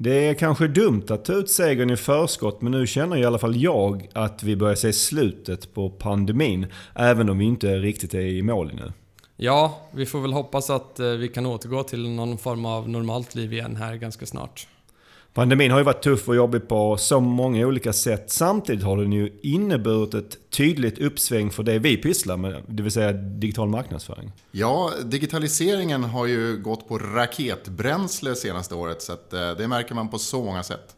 Det är kanske dumt att ta ut segern i förskott men nu känner i alla fall jag att vi börjar se slutet på pandemin. Även om vi inte riktigt är i mål nu. Ja, vi får väl hoppas att eh, vi kan återgå till någon form av normalt liv igen här ganska snart. Pandemin har ju varit tuff och jobbig på så många olika sätt. Samtidigt har den ju inneburit ett tydligt uppsving för det vi pysslar med, det vill säga digital marknadsföring. Ja, digitaliseringen har ju gått på raketbränsle senaste året, så eh, det märker man på så många sätt.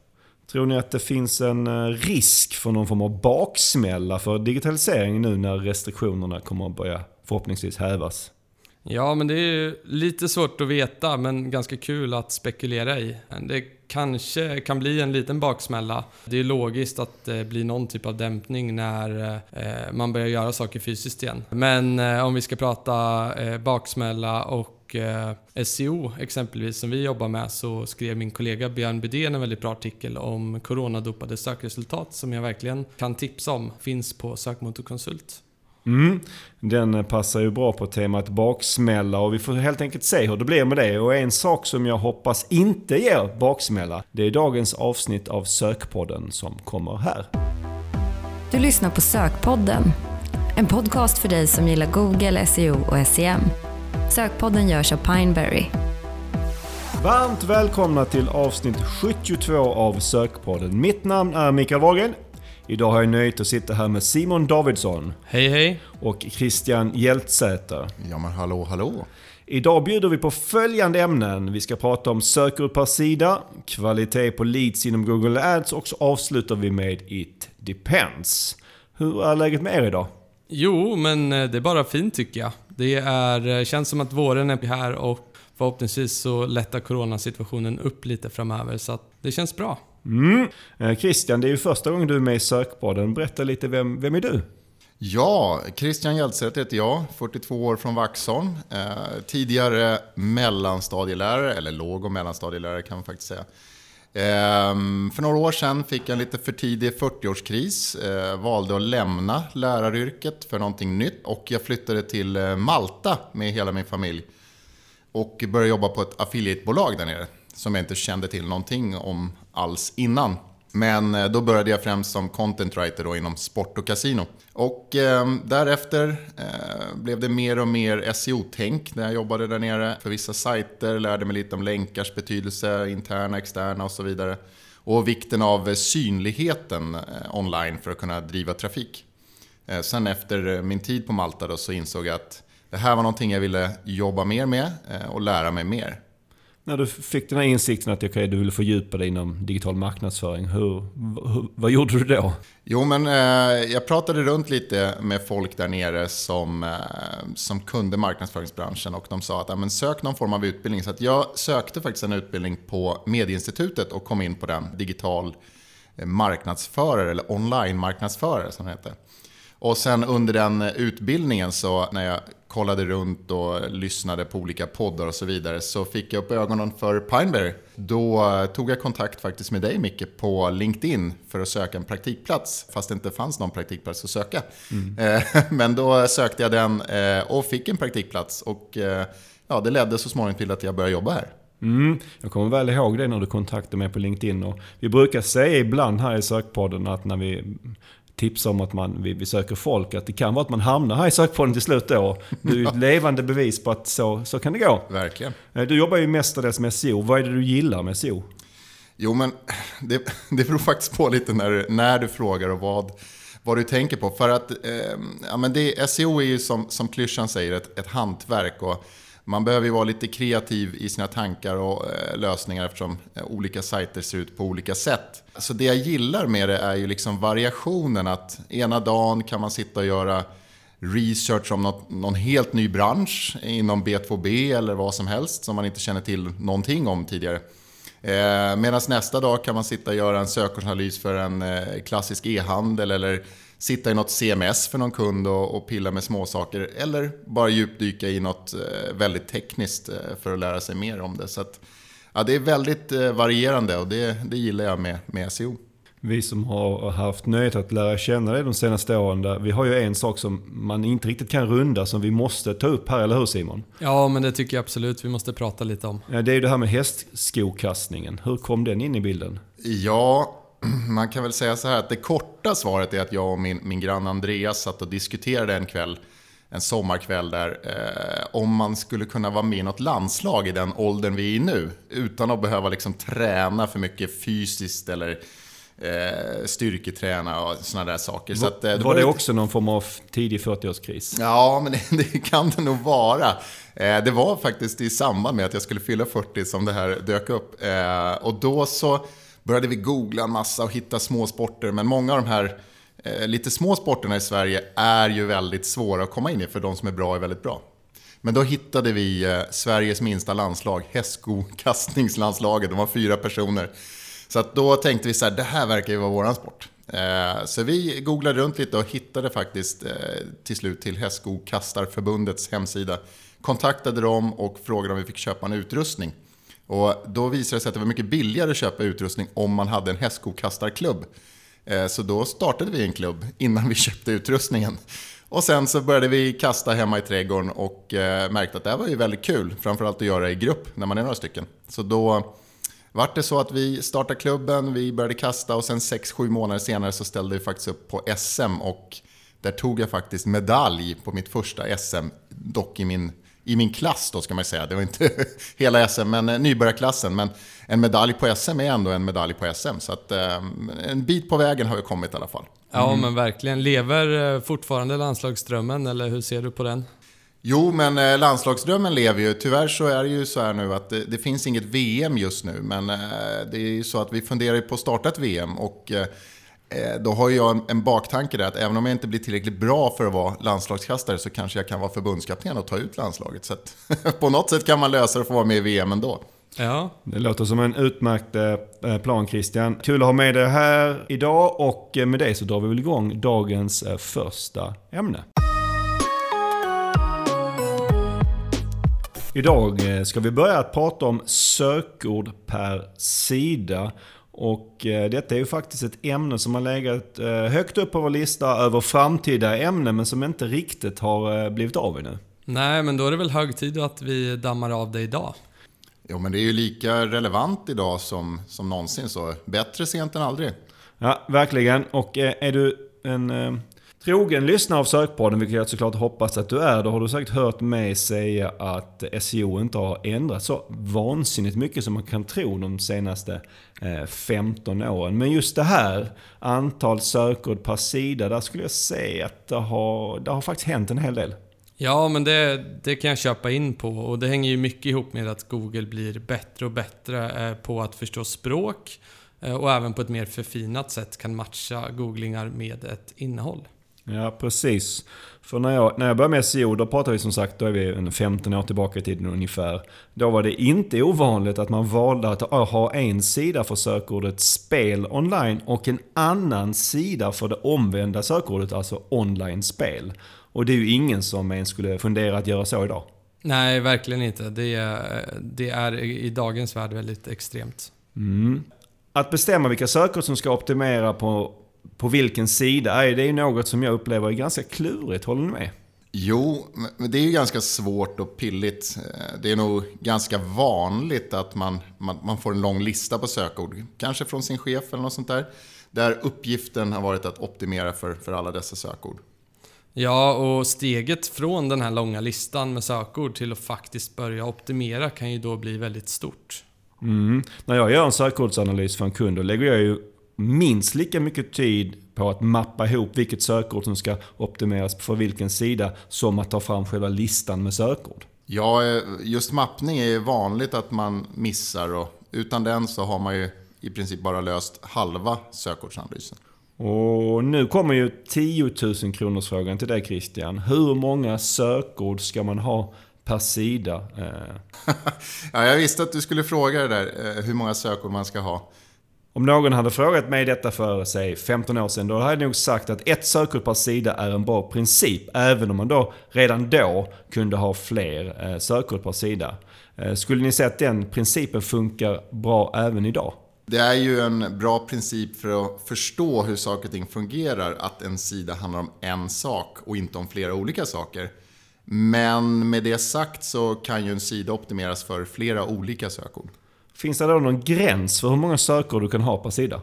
Tror ni att det finns en eh, risk för någon form av baksmälla för digitalisering nu när restriktionerna kommer att börja förhoppningsvis hävas? Ja, men det är lite svårt att veta, men ganska kul att spekulera i. Det kanske kan bli en liten baksmälla. Det är logiskt att det blir någon typ av dämpning när eh, man börjar göra saker fysiskt igen. Men eh, om vi ska prata eh, baksmälla och SEO exempelvis som vi jobbar med så skrev min kollega Björn Bydén en väldigt bra artikel om coronadopade sökresultat som jag verkligen kan tipsa om. Finns på Sökmotorkonsult. Mm. Den passar ju bra på temat baksmälla och vi får helt enkelt se hur det blir med det. Och en sak som jag hoppas inte ger baksmälla, det är dagens avsnitt av Sökpodden som kommer här. Du lyssnar på Sökpodden, en podcast för dig som gillar Google, SEO och SEM. Sökpodden görs av Pineberry. Varmt välkomna till avsnitt 72 av Sökpodden. Mitt namn är Mikael Wahlgren. Idag har jag nöjt att sitta här med Simon Davidsson. Hej hej! Och Christian Hjältsäter. Ja men hallå hallå! Idag bjuder vi på följande ämnen. Vi ska prata om sökord per sida, kvalitet på leads inom Google Ads och så avslutar vi med It Depends. Hur är läget med er idag? Jo, men eh, det är bara fint tycker jag. Det är, eh, känns som att våren är här och förhoppningsvis så lättar coronasituationen upp lite framöver så att det känns bra. Mm. Eh, Christian, det är ju första gången du är med i Sökpodden. Berätta lite, vem, vem är du? Ja, Christian Hjeltstedt heter jag, 42 år från Vaxholm. Eh, tidigare mellanstadielärare, eller låg och mellanstadielärare kan man faktiskt säga. Eh, för några år sedan fick jag en lite för tidig 40-årskris. Eh, valde att lämna läraryrket för någonting nytt och jag flyttade till eh, Malta med hela min familj. Och började jobba på ett affiliatebolag där nere som jag inte kände till någonting om alls innan. Men eh, då började jag främst som content writer då inom sport och kasino. Och eh, därefter eh, blev det mer och mer SEO-tänk när jag jobbade där nere. För vissa sajter lärde mig lite om länkars betydelse, interna, externa och så vidare. Och vikten av synligheten eh, online för att kunna driva trafik. Eh, sen efter eh, min tid på Malta då, så insåg jag att det här var någonting jag ville jobba mer med eh, och lära mig mer när du fick den här insikten att okay, du ville fördjupa dig inom digital marknadsföring, hur, hur, vad gjorde du då? Jo, men eh, jag pratade runt lite med folk där nere som, eh, som kunde marknadsföringsbranschen och de sa att men sök någon form av utbildning. Så att jag sökte faktiskt en utbildning på Medieinstitutet och kom in på den, digital eh, marknadsförare eller online-marknadsförare som det heter. Och sen under den utbildningen så när jag kollade runt och lyssnade på olika poddar och så vidare så fick jag upp ögonen för Pineberry. Då eh, tog jag kontakt faktiskt med dig Micke på LinkedIn för att söka en praktikplats fast det inte fanns någon praktikplats att söka. Mm. Eh, men då sökte jag den eh, och fick en praktikplats och ja, det ledde så småningom till att jag började jobba här. Mm, jag kommer väl ihåg det när du kontaktade mig på LinkedIn. Och vi brukar säga ibland här i sökpodden att när vi tipsa om att man, vi, vi söker folk. Att det kan vara att man hamnar här i sökpodden till slut då. Du är ett levande bevis på att så, så kan det gå. Verkligen. Eh, du jobbar ju mestadels med SEO. Vad är det du gillar med SEO? Jo, men det, det beror faktiskt på lite när, när du frågar och vad, vad du tänker på. För att eh, ja, men det, SEO är ju som, som klyschan säger ett, ett hantverk. Och man behöver ju vara lite kreativ i sina tankar och eh, lösningar eftersom eh, olika sajter ser ut på olika sätt. Så det jag gillar med det är ju liksom variationen att ena dagen kan man sitta och göra research om något, någon helt ny bransch inom B2B eller vad som helst som man inte känner till någonting om tidigare. Eh, Medan nästa dag kan man sitta och göra en sökordsanalys för en eh, klassisk e-handel eller sitta i något CMS för någon kund och, och pilla med småsaker. Eller bara djupdyka i något eh, väldigt tekniskt eh, för att lära sig mer om det. Så att, ja, det är väldigt eh, varierande och det, det gillar jag med, med SEO. Vi som har haft nöjet att lära känna dig de senaste åren, där vi har ju en sak som man inte riktigt kan runda som vi måste ta upp här, eller hur Simon? Ja, men det tycker jag absolut vi måste prata lite om. Det är ju det här med hästskokastningen. Hur kom den in i bilden? Ja, man kan väl säga så här att det korta svaret är att jag och min, min granne Andreas satt och diskuterade en kväll, en sommarkväll där, eh, om man skulle kunna vara med i något landslag i den åldern vi är i nu, utan att behöva liksom träna för mycket fysiskt eller eh, styrketräna och sådana där saker. Så att, eh, var det också någon form av tidig 40-årskris? Ja, men det, det kan det nog vara. Eh, det var faktiskt i samband med att jag skulle fylla 40 som det här dök upp. Eh, och då så började vi googla en massa och hitta små sporter. Men många av de här eh, lite små sporterna i Sverige är ju väldigt svåra att komma in i för de som är bra är väldigt bra. Men då hittade vi eh, Sveriges minsta landslag, hästskokastningslandslaget. De var fyra personer. Så att då tänkte vi så här, det här verkar ju vara våran sport. Eh, så vi googlade runt lite och hittade faktiskt eh, till slut till Hästskokastarförbundets hemsida. Kontaktade dem och frågade om vi fick köpa en utrustning. Och då visade det sig att det var mycket billigare att köpa utrustning om man hade en hästskokastarklubb. Eh, så då startade vi en klubb innan vi köpte utrustningen. Och sen så började vi kasta hemma i trädgården och eh, märkte att det här var ju väldigt kul. Framförallt att göra i grupp när man är några stycken. Så då vart det så att vi startade klubben, vi började kasta och sen 6-7 månader senare så ställde vi faktiskt upp på SM och där tog jag faktiskt medalj på mitt första SM, dock i min, i min klass då ska man säga. Det var inte hela SM, men eh, nybörjarklassen. Men en medalj på SM är ändå en medalj på SM. Så att, eh, en bit på vägen har vi kommit i alla fall. Ja, men verkligen. Lever eh, fortfarande landslagsdrömmen, eller hur ser du på den? Jo, men eh, landslagsdrömmen lever ju. Tyvärr så är det ju så här nu att det, det finns inget VM just nu. Men eh, det är ju så att vi funderar ju på att starta ett VM. Och då har jag en, en baktanke där att även om jag inte blir tillräckligt bra för att vara landslagskastare så kanske jag kan vara förbundskapten och ta ut landslaget. Så att på något sätt kan man lösa det för att vara med i VM ändå. Ja, Det låter som en utmärkt eh, plan Christian. Kul att ha med dig här idag och eh, med det så drar vi väl igång dagens eh, första ämne. Idag eh, ska vi börja att prata om sökord per sida. Och eh, detta är ju faktiskt ett ämne som har legat eh, högt upp på vår lista över framtida ämnen men som inte riktigt har eh, blivit av ännu. nej men då är det väl hög tid att vi dammar av det idag. Jo, men det är ju lika relevant idag som, som någonsin, så bättre sent än aldrig. Ja, verkligen. Och är du en trogen lyssnare av Sökpodden, vilket jag såklart hoppas att du är, då har du säkert hört mig säga att SEO inte har ändrats så vansinnigt mycket som man kan tro de senaste 15 åren. Men just det här, antal sökord per sida, där skulle jag säga att det har, det har faktiskt hänt en hel del. Ja, men det, det kan jag köpa in på och det hänger ju mycket ihop med att Google blir bättre och bättre eh, på att förstå språk eh, och även på ett mer förfinat sätt kan matcha googlingar med ett innehåll. Ja, precis. För när jag, när jag började med SEO, då pratade vi som sagt, då är vi en 15 år tillbaka i tiden ungefär. Då var det inte ovanligt att man valde att ha en sida för sökordet spel online och en annan sida för det omvända sökordet, alltså online spel. Och det är ju ingen som ens skulle fundera att göra så idag. Nej, verkligen inte. Det är, det är i dagens värld väldigt extremt. Mm. Att bestämma vilka sökord som ska optimera på, på vilken sida, är det är något som jag upplever är ganska klurigt, håller ni med? Jo, men det är ju ganska svårt och pilligt. Eh, Det är nog ganska vanligt att man, man, man får en lång lista på sökord. Kanske från sin chef eller något sånt där. Där uppgiften har varit att optimera för, för alla dessa sökord. Ja, och steget från den här långa listan med sökord till att faktiskt börja optimera kan ju då bli väldigt stort. Mm. När jag gör en sökordsanalys för en kund, då lägger jag ju minst lika mycket tid på att mappa ihop vilket sökord som ska optimeras för vilken sida, som att ta fram själva listan med sökord. Ja, eh, just mappning är vanligt att man missar och utan den så har man ju i princip bara löst halva sökordsanalysen. Och nu kommer ju 10 000 kronors frågan till dig Christian. Hur många sökord ska man ha per sida? Eh, Ja, jag visste att du skulle fråga det där, eh, hur många sökord man ska ha. Om någon hade frågat mig detta för, säg 15 år sedan, då hade jag nog sagt att ett sökord per sida är en bra princip. Även om man då redan då kunde ha fler eh, sökord per sida. Eh, skulle ni säga att den principen funkar bra även idag? Det är ju en bra princip för att förstå hur saker och ting fungerar att en sida handlar om en sak och inte om flera olika saker. Men med det sagt så kan ju en sida optimeras för flera olika sökord. Finns det då någon gräns för hur många sökord du kan ha per sida?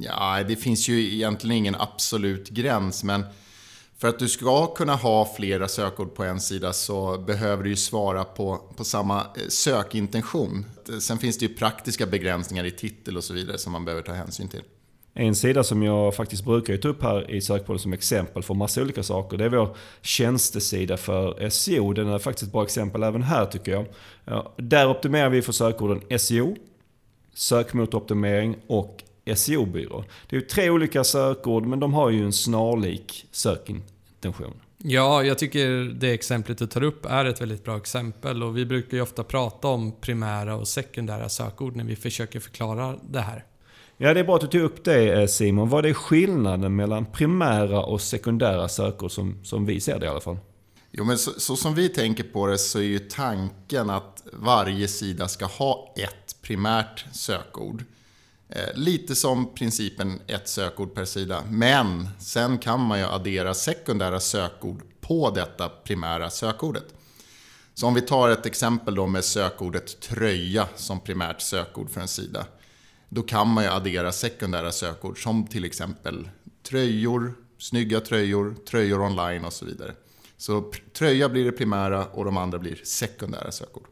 Ja, det finns ju egentligen ingen absolut gräns, men för att du ska kunna ha flera sökord på en sida så behöver du ju svara på, på samma eh, sökintention. Sen finns det ju praktiska begränsningar i titel och så vidare som man behöver ta hänsyn till. En sida som jag faktiskt brukar ta upp här i sökpodden som exempel för massa olika saker, det är vår tjänstesida för SEO. Den är faktiskt ett bra exempel även här tycker jag. Där optimerar vi för sökorden SEO, sökmotoroptimering och SEO-byrå. Det är ju tre olika sökord men de har ju en snarlik sökintention. Ja, jag tycker det exemplet du tar upp är ett väldigt bra exempel och vi brukar ju ofta prata om primära och sekundära sökord när vi försöker förklara det här. Ja, det är bra att du tog upp det eh, Simon. Vad är skillnaden mellan primära och sekundära sökord som, som vi ser det i alla fall? Jo, men så, så, som vi tänker på det så är ju tanken att varje sida ska ha ett primärt sökord. Eh, lite som principen ett sökord per sida. Men sen kan man ju addera sekundära sökord på detta primära sökordet. Så om vi tar ett exempel då med sökordet tröja som primärt sökord för en sida. Då kan man ju addera sekundära sökord som till exempel tröjor, snygga tröjor, tröjor online och så vidare. Så tröja blir det primära och de andra blir sekundära sökord.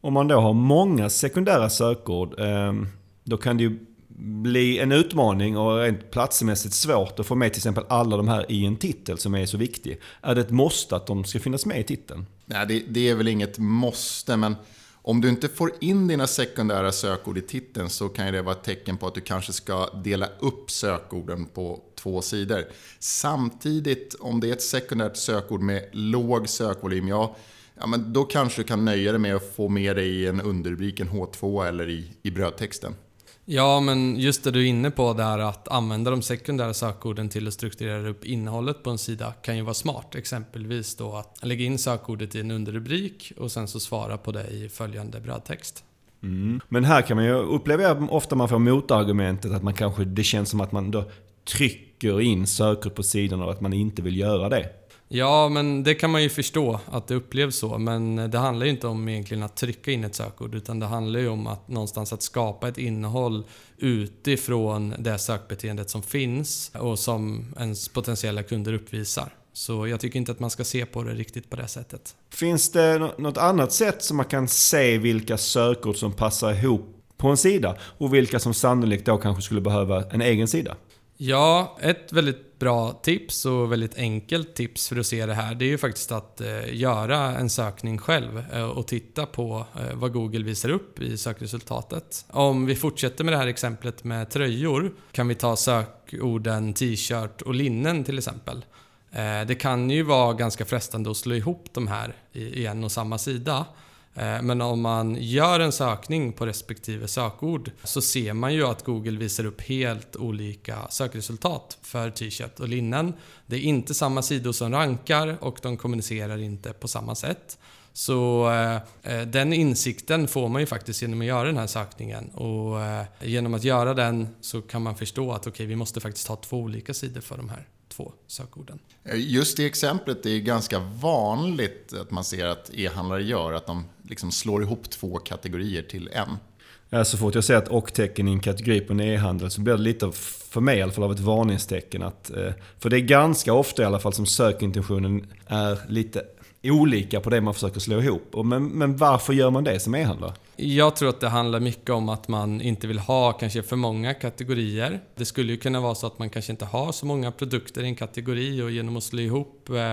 Om man då har många sekundära sökord, ehm, då kan det ju bli en utmaning och rent platsmässigt svårt att få med till exempel alla de här i en titel som är så viktig. Är det ett måste att de ska finnas med i titeln? Nej, det, det är väl inget måste, men om du inte får in dina sekundära sökord i titeln så kan det vara ett tecken på att du kanske ska dela upp sökorden på två sidor. Samtidigt, om det är ett sekundärt sökord med låg sökvolym, ja, ja men då kanske du kan nöja dig med att få med dig i en underrubrik, en H2 eller i, i brödtexten. Ja, men just det du är inne på där att använda de sekundära sökorden till att strukturera upp innehållet på en sida kan ju vara smart. Exempelvis då att lägga in sökordet i en underrubrik och sen så svara på det i följande brödtext. Mm. Men här kan man ju uppleva ofta man får motargumentet att man kanske, det känns som att man då trycker in sökord på sidan och att man inte vill göra det. Ja, men det kan man ju förstå att det upplevs så. Men det handlar ju inte om egentligen att trycka in ett sökord utan det handlar ju om att någonstans att skapa ett innehåll utifrån det sökbeteendet som finns och som ens potentiella kunder uppvisar. Så jag tycker inte att man ska se på det riktigt på det sättet. Finns det något annat sätt som man kan se vilka sökord som passar ihop på en sida och vilka som sannolikt då kanske skulle behöva en egen sida? Ja, ett väldigt bra tips och väldigt enkelt tips för att se det här, det är ju faktiskt att eh, göra en sökning själv eh, och titta på eh, vad Google visar upp i sökresultatet. Om vi fortsätter med det här exemplet med tröjor kan vi ta sökorden t-shirt och linnen till exempel. Eh, det kan ju vara ganska frestande att slå ihop de här i en och samma sida. Eh, men om man gör en sökning på respektive sökord så ser man ju att Google visar upp helt olika sökresultat för t-shirt och linnen. Det är inte samma sidor som rankar och de kommunicerar inte på samma sätt. Så eh, eh den insikten får man ju faktiskt genom att göra den här sökningen. Och eh, genom att göra den så kan man förstå att okej, okay, vi måste faktiskt ha två olika sidor för de här två sökorden. Just det exemplet är ganska vanligt att man ser att e-handlare gör, att de liksom slår ihop två kategorier till en. Ja, så fort jag ser ett och-tecken i en kategori på en e-handel så blir det lite, för mig i alla fall, av ett varningstecken. Att, eh, för det är ganska ofta i alla fall som sökintentionen är lite olika på det man försöker slå ihop. Men, men varför gör man det som e-handlare? Jag tror att det handlar mycket om att man inte vill ha kanske för många kategorier. Det skulle ju kunna vara så att man kanske inte har så många produkter i en kategori och genom att slå ihop eh,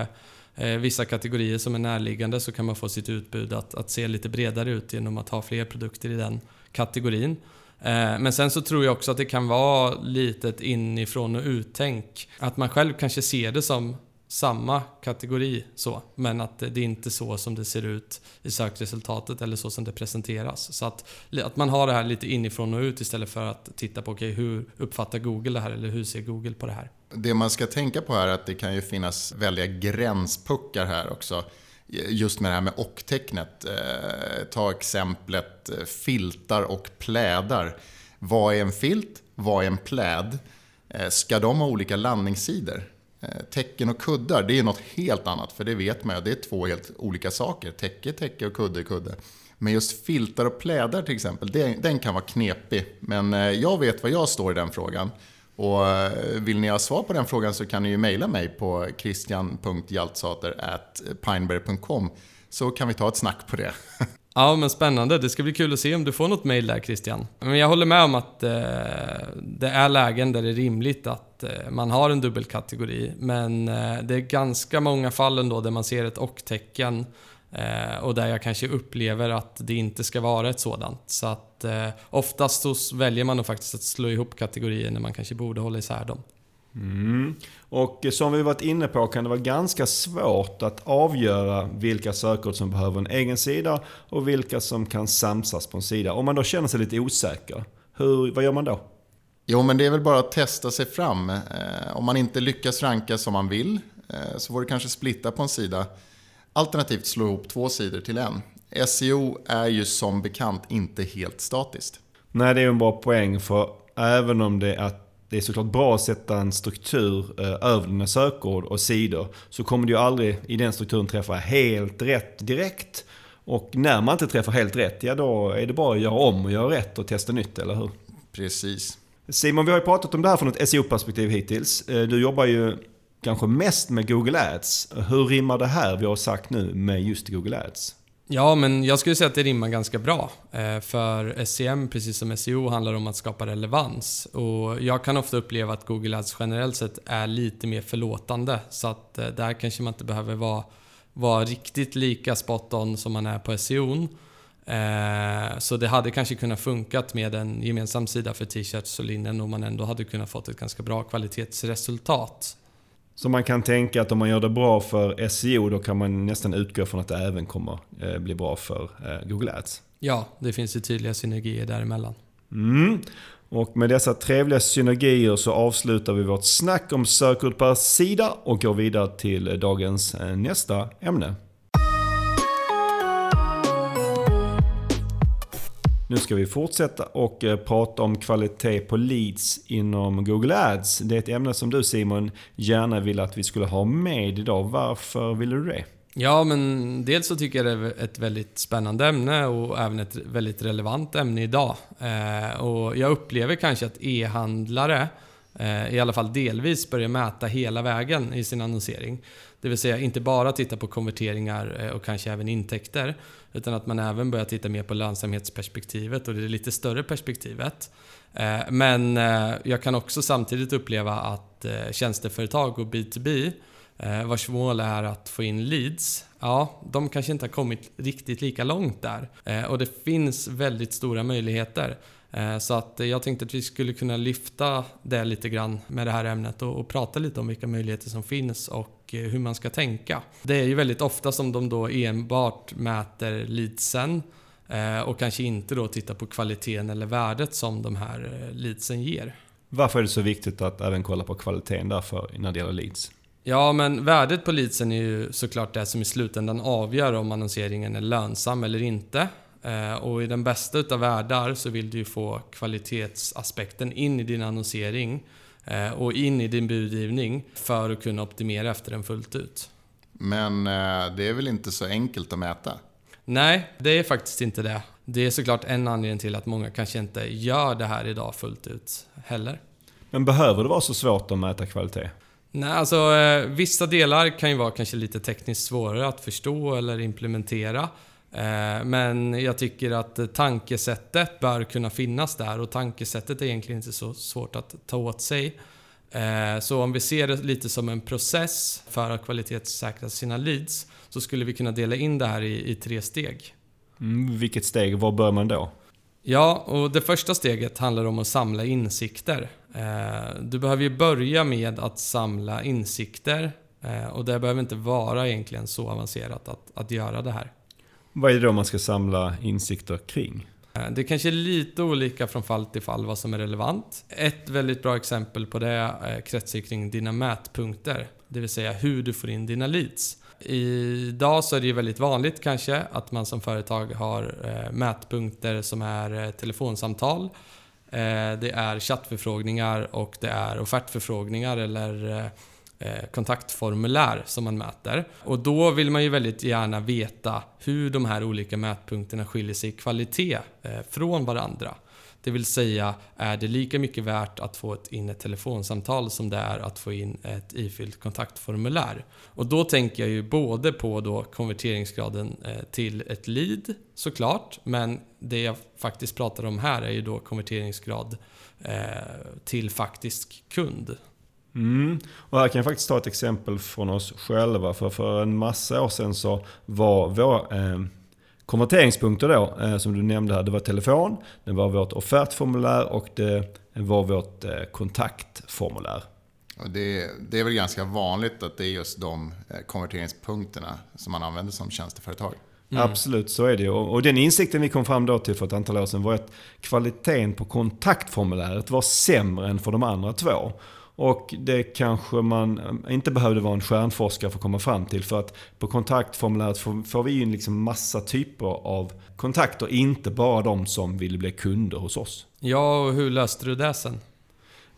eh vissa kategorier som är närliggande så kan man få sitt utbud att, att se lite bredare ut genom att ha fler produkter i den kategorin. Eh, men sen så tror jag också att det kan vara lite ett inifrån och uttänk. Att man själv kanske ser det som samma kategori så, men att det är inte så som det ser ut i sökresultatet eller så som det presenteras. Så att, att man har det här lite inifrån och ut istället för att titta på okay, hur uppfattar Google det här eller hur ser Google på det här. Det man ska tänka på är att det kan ju finnas väldiga gränspuckar här också. Just med det här med och-tecknet. Eh, ta exemplet eh, filtar och plädar. Vad är en filt? Vad är en pläd? Eh, ska de ha olika landningssidor? Eh, Täcken och kuddar, det är något helt annat, för det vet man ju, det är två helt olika saker. Täcke, täcke och kudde, kudde. Men just filtar och plädar till exempel, den kan vara knepig. Men eh, jag vet vad jag står i den frågan. Och eh, vill ni ha svar på den frågan så kan ni ju mejla mig på christian.hjaltsater.pineberry.com så kan vi ta ett snack på det. Ja, men spännande. Det ska bli kul att se om du får något mail där Christian. Men jag håller med om att eh, det är lägen där det är rimligt att eh, man har en dubbelkategori. Men eh, det är ganska många fall ändå där man ser ett och-tecken eh, och där jag kanske upplever att det inte ska vara ett sådant. Så att eh, oftast så väljer man nog faktiskt att slå ihop kategorier när man kanske borde hålla isär dem. Mm. Och som vi varit inne på kan det vara ganska svårt att avgöra vilka sökord som behöver en egen sida och vilka som kan samsas på en sida. Om man då känner sig lite osäker, hur, vad gör man då? Jo, men det är väl bara att testa sig fram. Eh, om man inte lyckas ranka som man vill eh, så får du kanske splitta på en sida. Alternativt slå ihop två sidor till en. SEO är ju som bekant inte helt statiskt. Nej, det är en bra poäng för även om det är, det är såklart bra att sätta en struktur eh, över dina sökord och sidor så kommer du ju aldrig i den strukturen träffa helt rätt direkt. Och när man inte träffar helt rätt, ja då är det bara att göra om och göra rätt och testa nytt, eller hur? Precis. Simon, vi har ju pratat om det här från ett SEO-perspektiv hittills. Eh, Du jobbar ju kanske mest med Google Ads. Hur rimmar det här vi har sagt nu med just Google Ads? Ja, men jag skulle säga att det rimmar ganska bra. Eh, för SEM, precis som SEO, handlar om att skapa relevans. Och jag kan ofta uppleva att Google Ads generellt sett är lite mer förlåtande. Så att eh, där kanske man inte behöver vara, vara riktigt lika spot on som man är på SEO. Eh, så det hade kanske kunnat funkat med en gemensam sida för t-shirts och linnen och man ändå hade kunnat fått ett ganska bra kvalitetsresultat. Så man kan tänka att om man gör det bra för SEO då kan man nästan utgå från att det även kommer eh, bli bra för eh, Google Ads. Ja, det finns ju tydliga synergier däremellan. Mm. Och med dessa trevliga synergier så avslutar vi vårt snack om sökord per sida och går vidare till dagens eh, nästa ämne. Nu ska vi fortsätta och eh, prata om kvalitet på leads inom Google Ads. Det är ett ämne som du Simon gärna vill att vi skulle ha med idag. Varför ville du det? Ja, men dels så tycker jag det är ett väldigt spännande ämne och även ett väldigt relevant ämne idag. Eh, och jag upplever kanske att e-handlare, eh, i alla fall delvis, börjar mäta hela vägen i sin annonsering. Det vill säga inte bara titta på konverteringar eh, och kanske även intäkter, utan att man även börjar titta mer på lönsamhetsperspektivet och det lite större perspektivet. Eh, men eh, jag kan också samtidigt uppleva att tjänsteföretag och B2B vars mål är att få in leads, ja, de kanske inte har kommit riktigt lika långt där. Och det finns väldigt stora möjligheter. Eh, Så att jag tänkte att vi skulle kunna lyfta det lite grann med det här ämnet och, och prata lite om vilka möjligheter som finns och eh, hur man ska tänka. Det är ju väldigt ofta som de då enbart mäter leadsen eh, och kanske inte då tittar på kvaliteten eller värdet som de här eh, leadsen ger. Varför är det så viktigt att även kolla på kvaliteten därför när det gäller leads? Ja, men värdet på leadsen är ju såklart det som i slutändan avgör om annonseringen är lönsam eller inte. Eh, Och i den bästa utav världar så vill du ju få kvalitetsaspekten in i din annonsering eh, och in i din budgivning för att kunna optimera efter den fullt ut. Men eh, det är väl inte så enkelt att mäta? Nej, det är faktiskt inte det. Det är såklart en anledning till att många kanske inte gör det här idag fullt ut heller. Men behöver det vara så svårt att mäta kvalitet? Nej, alltså vissa delar kan ju vara kanske lite tekniskt svårare att förstå eller implementera. Eh, men jag tycker att tankesättet bör kunna finnas där och tankesättet är egentligen inte så svårt att ta åt sig. Eh, så om vi ser det lite som en process för att kvalitetssäkra sina leads så skulle vi kunna dela in det här i, i tre steg. Mm, vilket steg? Var bör man då? Ja, och det första steget handlar om att samla insikter. Eh, Du behöver ju börja med att samla insikter och det behöver inte vara egentligen så avancerat att, att göra det här. Vad är det då man ska samla insikter kring? Eh, det kanske är lite olika från fall till fall vad som är relevant. Ett väldigt bra exempel på det eh, kretsar kring dina mätpunkter, det vill säga hur du får in dina leads. Idag så är det ju väldigt vanligt kanske att man som företag har eh, mätpunkter som är telefonsamtal, det är chattförfrågningar och det är offertförfrågningar eller Eh, kontaktformulär som man mäter. Och då vill man ju väldigt gärna veta hur de här olika mätpunkterna skiljer sig i kvalitet eh, från varandra. Det vill säga, är det lika mycket värt att få in ett telefonsamtal som det är att få in ett ifyllt kontaktformulär? Och då tänker jag ju både på då konverteringsgraden eh, till ett lead såklart, men det jag faktiskt pratar om här är ju då konverteringsgrad till faktisk kund. Mm. Och här kan jag faktiskt ta ett exempel från oss själva. För för en massa år sedan så var vår eh, konverteringspunkter då, eh, som du nämnde här, det var telefon, det var vårt offertformulär och det var vårt eh, kontaktformulär. Det, det, är väl ganska vanligt att det är just de eh, konverteringspunkterna som man använder som tjänsteföretag. Mm. Absolut, så är det. Och, och den insikten vi kom fram då till för ett antal år sedan var att kvaliteten på kontaktformuläret var sämre än för de andra två. Och det kanske man inte behövde vara en stjärnforskare för att komma fram till. För att på kontaktformuläret får, får vi in liksom massa typer av kontakter. Inte bara de som vill bli kunder hos oss. Ja, och hur löste du det sen?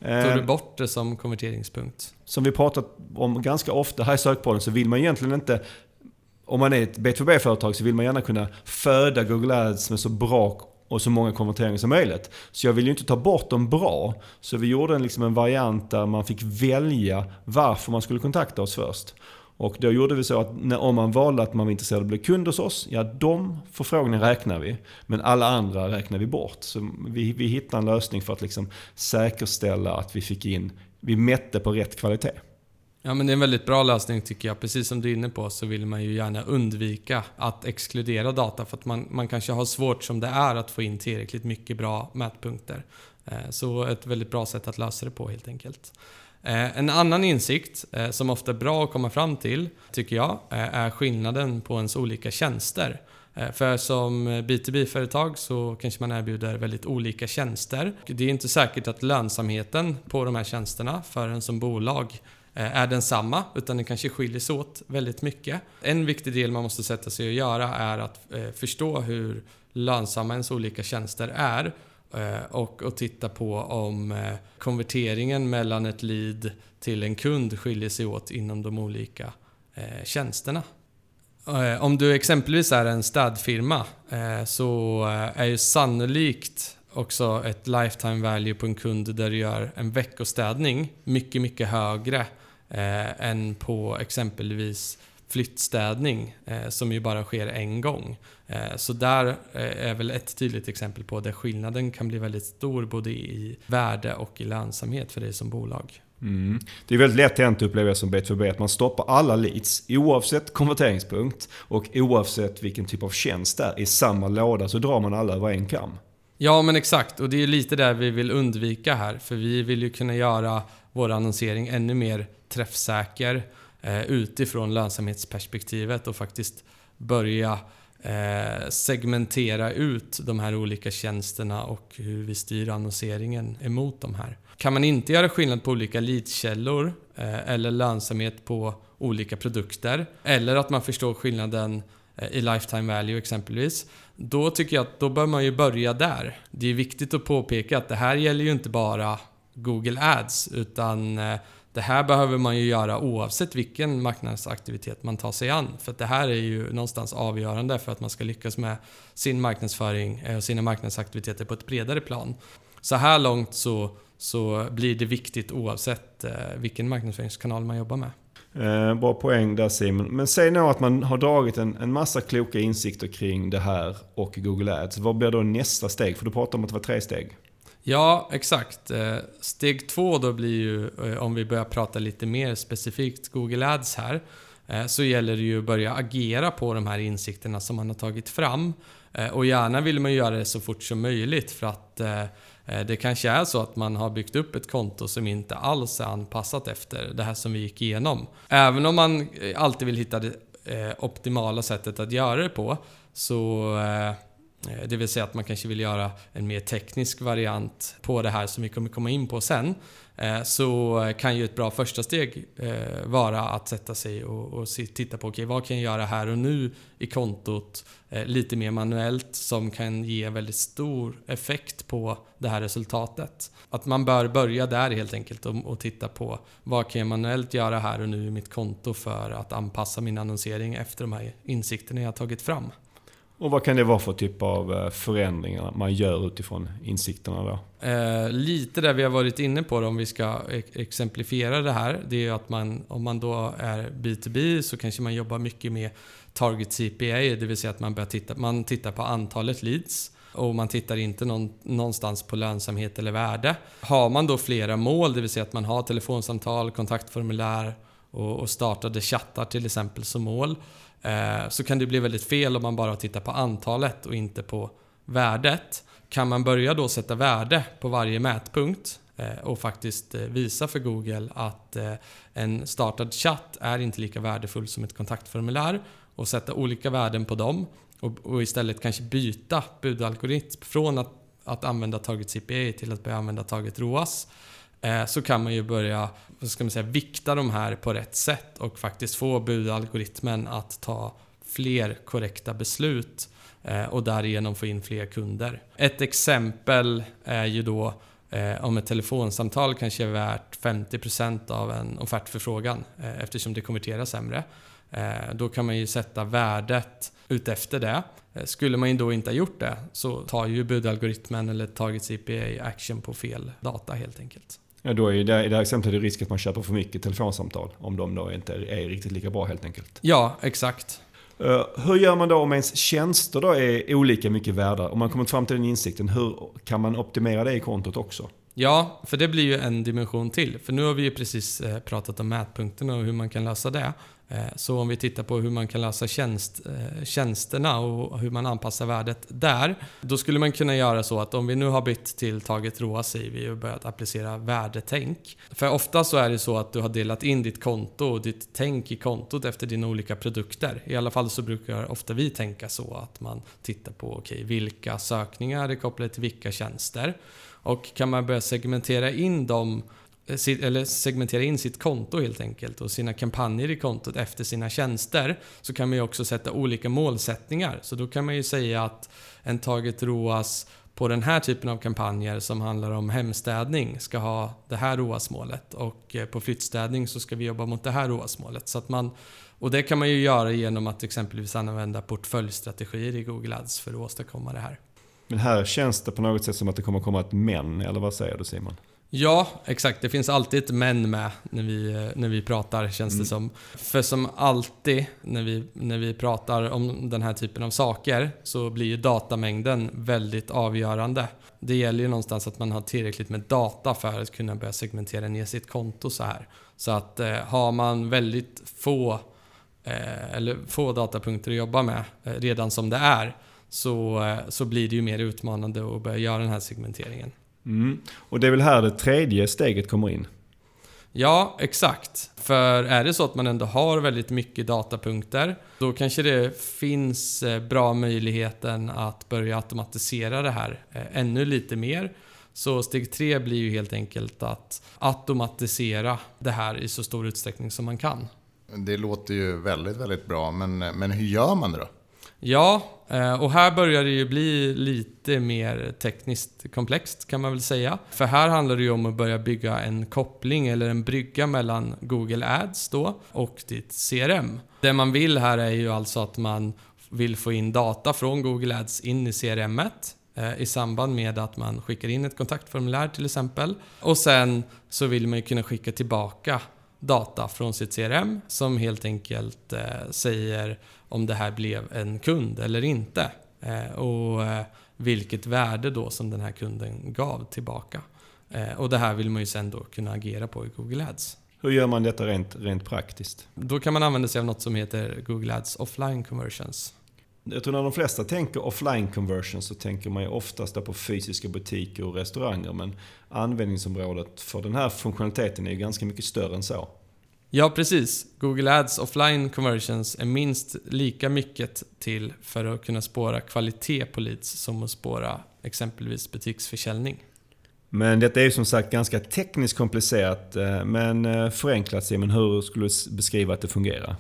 Tog du eh, bort det som konverteringspunkt? Som vi pratat om ganska ofta här i sökpodden så vill man egentligen inte om man är ett B2B-företag så vill man gärna kunna föda Google Ads med så bra och så många konverteringar som möjligt. Så jag vill ju inte ta bort dem bra. Så vi gjorde en, liksom en variant där man fick välja varför man skulle kontakta oss först. Och då gjorde vi så att när, om man valde att man var intresserad av att bli kund hos oss, ja de förfrågningarna räknar vi. Men alla andra räknar vi bort. Så vi, vi hittade en lösning för att liksom säkerställa att vi fick in, vi mätte på rätt kvalitet. Ja, men det är en väldigt bra lösning tycker jag. Precis som du är inne på så vill man ju gärna undvika att exkludera data för att man, man kanske har svårt som det är att få in tillräckligt mycket bra mätpunkter. Eh, så ett väldigt bra sätt att lösa det på helt enkelt. Eh, en annan insikt eh, som ofta är bra att komma fram till, tycker jag, är skillnaden på ens olika tjänster. För som B2B-företag så kanske man erbjuder väldigt olika tjänster. Det är inte säkert att lönsamheten på de här tjänsterna för en som bolag Eh, är densamma, utan den kanske skiljer sig åt väldigt mycket. En viktig del man måste sätta sig och göra är att eh, förstå hur lönsamma ens olika tjänster är eh, och, och titta på om konverteringen mellan ett lead till en kund skiljer sig åt inom de olika tjänsterna. Om du exempelvis är en städfirma så är ju sannolikt också ett lifetime value på en kund där du gör en veckostädning mycket, mycket högre eh, än på exempelvis flyttstädning eh, som ju bara sker en gång. Eh, så där eh, är väl ett tydligt exempel på där skillnaden kan bli väldigt stor både i värde och i lönsamhet för dig som bolag. Mm. Det är väldigt lätt hänt upplever jag som B2B att man stoppar alla leads oavsett konverteringspunkt och oavsett vilken typ av tjänst det är. I samma låda så drar man alla över en kam. Ja men exakt och det är lite där vi vill undvika här för vi vill ju kunna göra vår annonsering ännu mer träffsäker eh, utifrån lönsamhetsperspektivet och faktiskt börja eh, segmentera ut de här olika tjänsterna och hur vi styr annonseringen emot de här. Kan man inte göra skillnad på olika leadkällor eh, eller lönsamhet på olika produkter eller att man förstår skillnaden eh, i lifetime value exempelvis. Då tycker jag att då bör man ju börja där. Det är viktigt att påpeka att det här gäller ju inte bara Google Ads utan eh, det här behöver man ju göra oavsett vilken marknadsaktivitet man tar sig an. För det här är ju någonstans avgörande för att man ska lyckas med sin marknadsföring och sina marknadsaktiviteter på ett bredare plan. Så här långt så, så blir det viktigt oavsett eh, vilken marknadsföringskanal man jobbar med. Eh, bra poäng där Simon. Men säg nu att man har dragit en, en massa kloka insikter kring det här och Google Ads. Vad blir då nästa steg? För du pratar om att det var tre steg. Ja, exakt. Eh, steg två då blir ju, eh, om vi börjar prata lite mer specifikt Google Ads här, eh, så gäller det ju att börja agera på de här insikterna som man har tagit fram. Och gärna vill man göra det så fort som möjligt för att det kanske är så att man har byggt upp ett konto som inte alls är anpassat efter det här som vi gick igenom. Även om man alltid vill hitta det optimala sättet att göra det på så Eh, det vill säga att man kanske vill göra en mer teknisk variant på det här som vi kommer komma in på sen. Eh, så kan ju ett bra första steg eh, vara att sätta sig och, titta på okay, vad kan jag göra här och nu i kontot lite mer manuellt som kan ge väldigt stor effekt på det här resultatet. Att man bör börja där helt enkelt och, och titta på vad kan jag manuellt göra här och nu i mitt konto för att anpassa min annonsering efter de här insikterna jag tagit fram. Och vad kan det vara för typ av eh, förändringar man gör utifrån insikterna då? Eh, lite där vi har varit inne på det, om vi ska exemplifiera det här. Det är att man, om man då är B2B så kanske man jobbar mycket med Target CPA, det vill säga att man, börjar titta, man tittar på antalet leads och man tittar inte någon, någonstans på lönsamhet eller värde. Har man då flera mål, det vill säga att man har telefonsamtal, kontaktformulär och, och startade chattar till exempel som mål, Eh, så kan det bli väldigt fel om man bara tittar på antalet och inte på värdet. Kan man börja då sätta värde på varje mätpunkt eh, och faktiskt eh, visa för Google att en startad chatt är inte lika värdefull som ett kontaktformulär och sätta olika värden på dem och, istället kanske byta budalgoritm från att, att använda Target CPA till att börja använda Target ROAS Eh, så kan man ju börja vad ska man säga, vikta de här på rätt sätt och faktiskt få budalgoritmen att ta fler korrekta beslut eh, och därigenom få in fler kunder. Ett exempel är ju då eh, om ett telefonsamtal kanske är värt 50% av en offertförfrågan eftersom det konverterar sämre. Då kan man ju sätta värdet utefter det. Skulle man ju då inte ha gjort det så tar ju budalgoritmen eller tagit CPA action på fel data helt enkelt. Ja, då är det, i det här exemplet är det risk att man köper för mycket telefonsamtal. Om de då inte är riktigt lika bra helt enkelt. Ja, exakt. Uh, hur gör man då om ens tjänster då är olika mycket värda? Om man kommit fram till den insikten, hur kan man optimera det i kontot också? Ja, för det blir ju en dimension till. För nu har vi ju precis eh, pratat om mätpunkterna och hur man kan lösa det. Eh, så om vi tittar på hur man kan lösa tjänst, eh, tjänsterna och hur man anpassar värdet där. Då skulle man kunna göra så att om vi nu har bytt till taget ROA säger vi och börjat applicera värdetänk. För ofta så är det så att du har delat in ditt konto och ditt tänk i kontot efter dina olika produkter. I alla fall så brukar ofta vi tänka så att man tittar på okay, vilka sökningar är kopplade till vilka tjänster. Och kan man börja segmentera in dem Eh, eller segmentera in sitt konto helt enkelt och sina kampanjer i kontot efter sina tjänster så kan man ju också sätta olika målsättningar. Så då kan man ju säga att en Target ROAS på den här typen av kampanjer som handlar om hemstädning ska ha det här ROAS-målet och eh, på flyttstädning så ska vi jobba mot det här ROAS-målet. Så att man, och det kan man ju göra genom att exempelvis använda portföljstrategier i Google Ads för att åstadkomma det här. Men här känns det på något sätt som att det kommer komma ett men, eller vad säger du Simon? Ja, exakt. Det finns alltid ett men med när vi, när vi pratar, känns mm. det som. För som alltid när vi, när vi pratar om den här typen av saker så blir ju datamängden väldigt avgörande. Det gäller ju någonstans att man har tillräckligt med data för att kunna börja segmentera ner sitt konto så här. Så att eh, har man väldigt få, eh, eller få datapunkter att jobba med eh, redan som det är så, eh, så blir det ju mer utmanande att börja göra den här segmenteringen. Mm. Och det är väl här det tredje steget kommer in? Ja, exakt. För är det så att man ändå har väldigt mycket datapunkter, då kanske det finns eh, bra möjligheten att börja automatisera det här eh, ännu lite mer. Så steg tre blir ju helt enkelt att automatisera det här i så stor utsträckning som man kan. Det låter ju väldigt, väldigt bra, men, men hur gör man det då? Ja, eh, och här börjar det ju bli lite mer tekniskt komplext kan man väl säga. För här handlar det ju om att börja bygga en koppling eller en brygga mellan Google Ads då och ditt CRM. Det man vill här är ju alltså att man vill få in data från Google Ads in i CRMet eh, i samband med att man skickar in ett kontaktformulär till exempel. Och sen så vill man ju kunna skicka tillbaka data från sitt CRM som helt enkelt eh, säger om det här blev en kund eller inte. Eh, och eh, vilket värde då som den här kunden gav tillbaka. Och det här vill man ju sen då kunna agera på i Google Ads. Hur gör man detta rent, rent praktiskt? Då kan man använda sig av något som heter Google Ads Offline Conversions. Jag tror när de flesta tänker offline conversions så tänker man ju oftast på fysiska butiker och restauranger. Men användningsområdet för den här funktionaliteten är ju ganska mycket större än så. Ja, precis. Google Ads offline conversions är minst lika mycket till för att kunna spåra kvalitet på leads som att spåra exempelvis butiksförsäljning. Men detta är ju som sagt ganska tekniskt komplicerat. eh, Men eh, förenklat Simon, hur skulle du beskriva att det fungerar?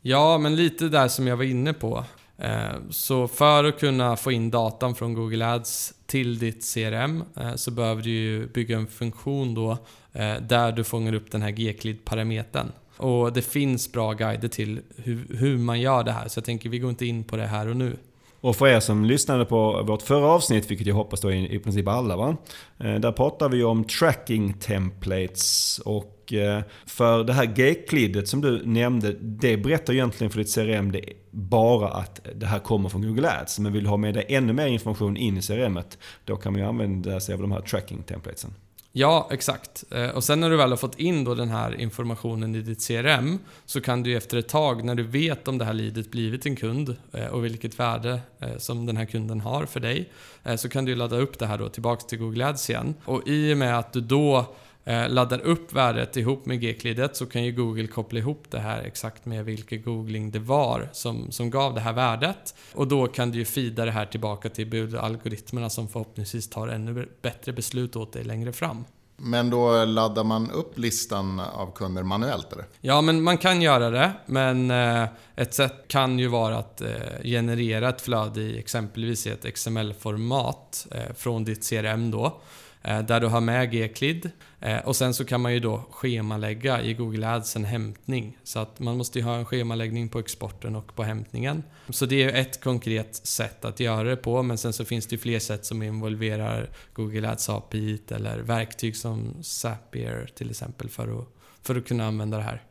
Ja, men lite där som jag var inne på. Eh, så för att kunna få in datan från Google Ads till ditt CRM eh, så behöver du ju bygga en funktion då eh, där du fångar upp den här G-Clid-parametern. Och det finns bra guider till hur, hur man gör det här, så jag tänker vi går inte in på det här och nu. Och för er som lyssnade på vårt förra avsnitt, vilket jag hoppas då är i princip alla va? Eh, där pratar vi om tracking templates och eh, för det här G-kliddet som du nämnde, det berättar egentligen för ditt CRM det är bara att det här kommer från Google Ads. Men vill du ha med dig ännu mer information in i CRMet, då kan man ju använda sig av de här tracking templatesen. Ja, exakt. Eh, och sen när du väl har fått in då den här informationen i ditt CRM så kan du efter ett tag, när du vet om det här leadet blivit en kund eh, och vilket värde eh, som den här kunden har för dig, så kan du ladda upp det här då tillbaks till Google Ads igen. Och i och med att du då laddar upp värdet ihop med G-klidet så kan ju Google koppla ihop det här exakt med vilken googling det var som, som gav det här värdet. Och då kan du ju feeda det här tillbaka till budalgoritmerna som förhoppningsvis tar ännu bättre beslut åt dig längre fram. Men då laddar man upp listan av kunder manuellt eller? Ja, men man kan göra det. Men eh, ett sätt kan ju vara att eh, generera ett flöde i exempelvis ett XML-format eh, från ditt CRM då. Eh, där du har med G-Clid. Eh, och sen så kan man ju då schemalägga i Google Ads en hämtning. Så att man måste ju ha en schemaläggning på exporten och på hämtningen. Så det är ett konkret sätt att göra det på. Men sen så finns det ju fler sätt som involverar Google Ads API eller verktyg som Zapier till exempel för att, för att kunna använda det här.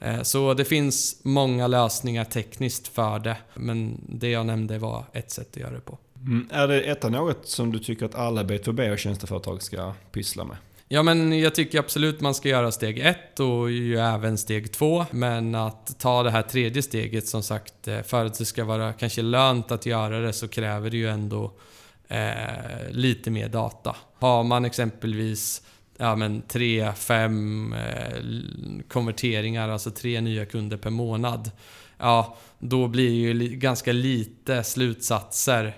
Eh, så det finns många lösningar tekniskt för det, men det jag nämnde var ett sätt att göra det på. Mm. Är det ett något som du tycker att alla B2B och tjänsteföretag ska pyssla med? Ja, men jag tycker absolut man ska göra steg ett och ju även steg två. Men att ta det här tredje steget, som sagt, eh, för att det ska vara kanske lönt att göra det så kräver det ju ändå eh, lite mer data. Har man exempelvis ja, men tre, fem eh, konverteringar, alltså tre nya kunder per månad. Ja, då blir ju li- ganska lite slutsatser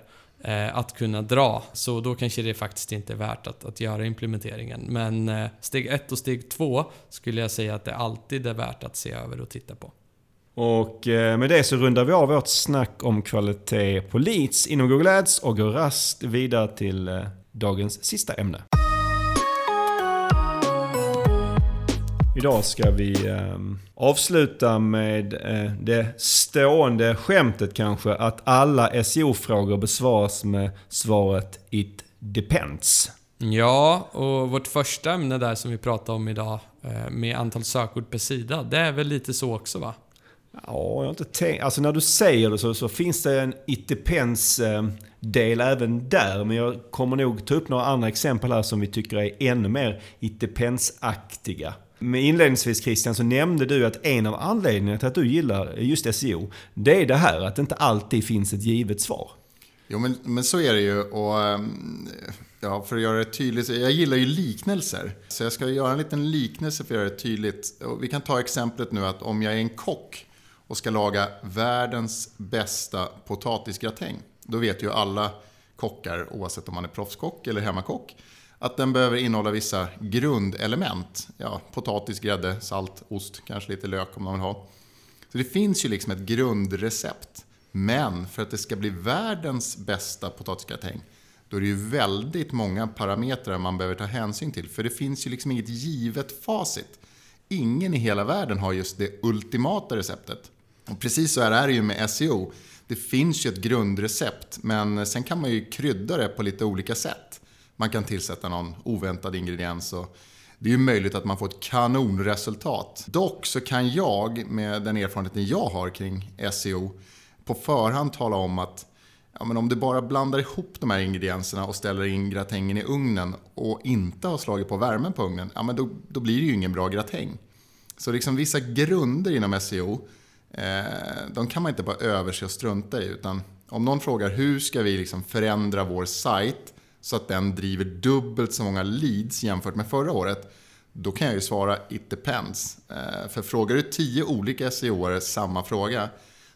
eh, att kunna dra. Så då kanske det faktiskt inte är värt att, att göra implementeringen. Men eh, steg ett och steg två skulle jag säga att det alltid är värt att se över och titta på. Och eh, med det så rundar vi av vårt snack om kvalitet på leads inom Google Ads och går raskt vidare till eh, dagens sista ämne. Idag ska vi eh, avsluta med eh, det stående skämtet kanske att alla SEO-frågor besvaras med svaret “It depends”. Ja, och vårt första ämne där som vi pratade om idag eh, med antal sökord per sida, det är väl lite så också va? Ja, jag har inte tänkt... Alltså när du säger det så, så finns det en It Depends eh, del även där. Men jag kommer nog ta upp några andra exempel här som vi tycker är ännu mer It Depends-aktiga. Men inledningsvis Christian så nämnde du att en av anledningarna till att du gillar just SEO, det är det här att det inte alltid finns ett givet svar. Jo, men, men så är det ju. Och, ehm, ja, för att göra det tydligt. Jag gillar ju liknelser. Så jag ska göra en liten liknelse för att göra det tydligt. Och vi kan ta exemplet nu att om jag är en kock och ska laga världens bästa potatisgratäng. Då vet ju alla kockar, oavsett om man är proffskock eller hemmakock, att den behöver innehålla vissa grundelement. Ja, potatis, grädde, salt, ost, kanske lite lök om man vill ha. Så det finns ju liksom ett grundrecept. Men för att det ska bli världens bästa potatisgratäng, då är det ju väldigt många parametrar man behöver ta hänsyn till. För det finns ju liksom inget givet facit. Ingen i hela världen har just det ultimata receptet. Och precis så här är det ju med SEO. Det finns ju ett grundrecept, men sen kan man ju krydda det på lite olika sätt. Man kan tillsätta någon oväntad ingrediens och det är ju möjligt att man får ett kanonresultat. Dock så kan jag, med den erfarenheten jag har kring SEO, på förhand tala om att ja, men om du bara blandar ihop de här ingredienserna och ställer in gratängen i ugnen och inte har slagit på värmen på ugnen, ja, men då, då blir det ju ingen bra gratäng. Så liksom vissa grunder inom SEO, eh, de kan man inte bara överse och strunta i. Utan om någon frågar hur ska vi liksom förändra vår sajt så att den driver dubbelt så många leads jämfört med förra året. Då kan jag ju svara it depends. Eh, för frågar du tio olika SEO-are samma fråga,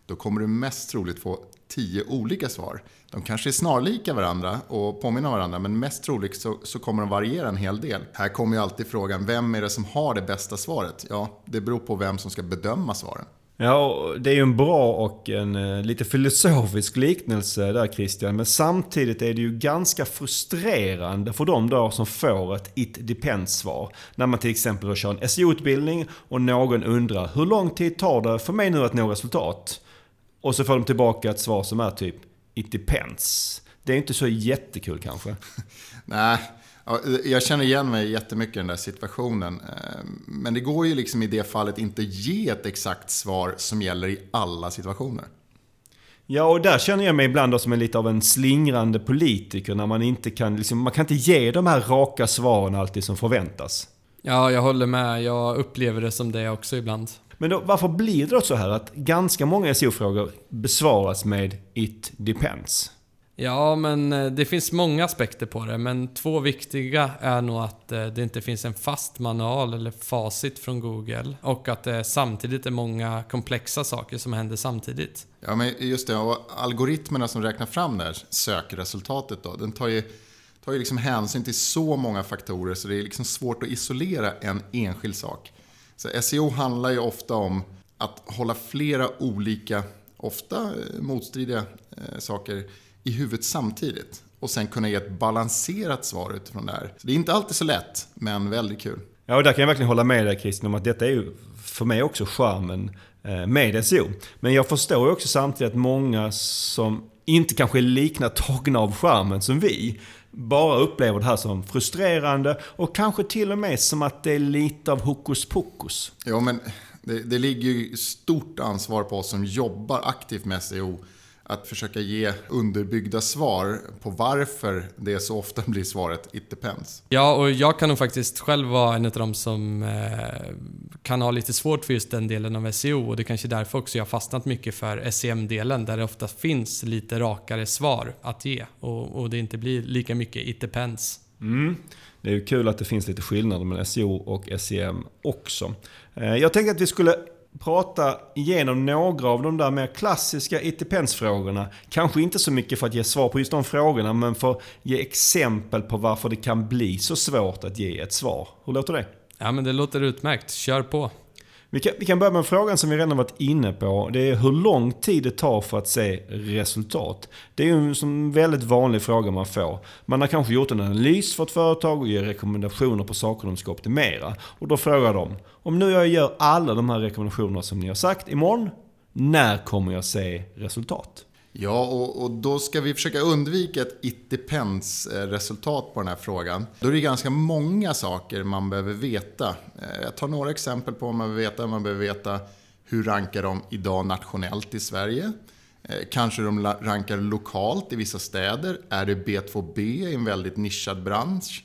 då kommer du mest troligt få tio olika svar. De kanske är snarlika varandra och påminner varandra, men mest troligt så, så, kommer de variera en hel del. Här kommer ju alltid frågan, vem är det som har det bästa svaret? Ja, det beror på vem som ska bedöma svaren. Ja, det är ju en bra och en eh, lite filosofisk liknelse där Christian. Men samtidigt är det ju ganska frustrerande för de då som får ett It Depends-svar. När man till exempel kör en SEO-utbildning och någon undrar hur lång tid tar det för mig nu att nå resultat? Och så får de tillbaka ett svar som är typ It Depends. Det är inte så jättekul kanske. Nej, jag känner igen mig jättemycket i den där situationen. Eh, men det går ju liksom i det fallet inte ge ett exakt svar som gäller i alla situationer. Ja, och där känner jag mig ibland som en lite av en slingrande politiker när man inte kan, liksom, man kan inte ge de här raka svaren alltid som förväntas. Ja, jag håller med. Jag upplever det som det också ibland. Men då, varför blir det då så här att ganska många SEO-frågor besvaras med “It depends”? Ja, men eh, det finns många aspekter på det, men två viktiga är nog att eh, det inte finns en fast manual eller facit från Google och att det samtidigt är många komplexa saker som händer samtidigt. Ja, men just det. Och algoritmerna som räknar fram det här sökresultatet då, den tar ju, tar ju liksom hänsyn till så många faktorer så det är liksom svårt att isolera en enskild sak. Så SEO handlar ju ofta om att hålla flera olika, ofta eh, motstridiga saker i huvudet samtidigt och sen kunna ge ett balanserat svar utifrån det här. Så det är inte alltid så lätt, men väldigt kul. Ja, och där kan jag verkligen hålla med dig Christian om att detta är ju för mig också charmen eh, med SEO. Men jag förstår ju också samtidigt att många som inte kanske är likna tagna av skärmen som vi, bara upplever det här som frustrerande och kanske till och med som att det är lite av hokus pokus. Ja, men det, det ligger ju stort ansvar på oss som jobbar aktivt med SEO att försöka ge underbyggda svar på varför det så ofta blir svaret “It depends”. Ja, och jag kan nog faktiskt själv vara en av de som eh, kan ha lite svårt för just den delen av SEO och det är kanske därför också jag har fastnat mycket för SEM-delen där det ofta finns lite rakare svar att ge och, och det inte blir lika mycket “It depends”. Mm. Det är ju kul att det finns lite skillnader mellan SEO och SEM också. Eh, jag tänkte att vi skulle prata igenom några av de där mer klassiska ITPens-frågorna. Kanske inte så mycket för att ge svar på just de frågorna, men för att ge exempel på varför det kan bli så svårt att ge ett svar. Hur låter det? Ja, men det låter utmärkt. Kör på. Vi kan, vi kan börja med frågan som vi redan varit inne på. Det är hur lång tid det tar för att se resultat. Det är ju en väldigt vanlig fråga man får. Man har kanske gjort en analys för ett företag och ger rekommendationer på saker de ska optimera. Och då frågar de, om nu jag gör alla de här rekommendationerna som ni har sagt imorgon, när kommer jag se resultat? Ja, och, och, då ska vi försöka undvika ett it depends-resultat eh, på den här frågan. Då är det ganska många saker man behöver veta. Eh, jag tar några exempel på vad man behöver veta. Man behöver veta hur rankar de idag nationellt i Sverige? Eh, kanske de rankar lokalt i vissa städer. Är det B2B i en väldigt nischad bransch?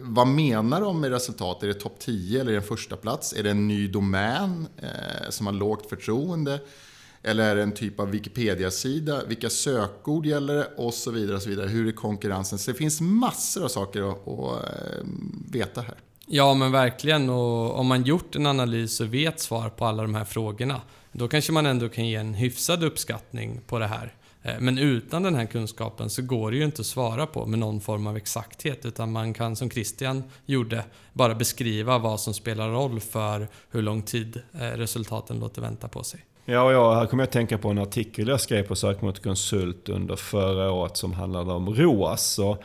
Vad menar de med resultat? Är det topp 10 eller är det en första plats? Är det en ny domän som har lågt förtroende? Eller är det en typ av Wikipedia-sida? Vilka sökord gäller det? Och så vidare. Och så vidare. Hur är konkurrensen? Så det finns massor av saker att, att eh, veta här. Ja, men verkligen. Och om man gjort en analys och vet svar på alla de här frågorna, då kanske man ändå kan ge en hyfsad uppskattning på det här. Eh, men utan den här kunskapen så går det ju inte att svara på med någon form av exakthet utan man kan som Christian gjorde bara beskriva vad som spelar roll för hur lång tid eh, resultaten låter vänta på sig. Ja, ja, här kommer jag att tänka på en artikel jag skrev på Sökmotorkonsult under förra året som handlade om ROAS. Och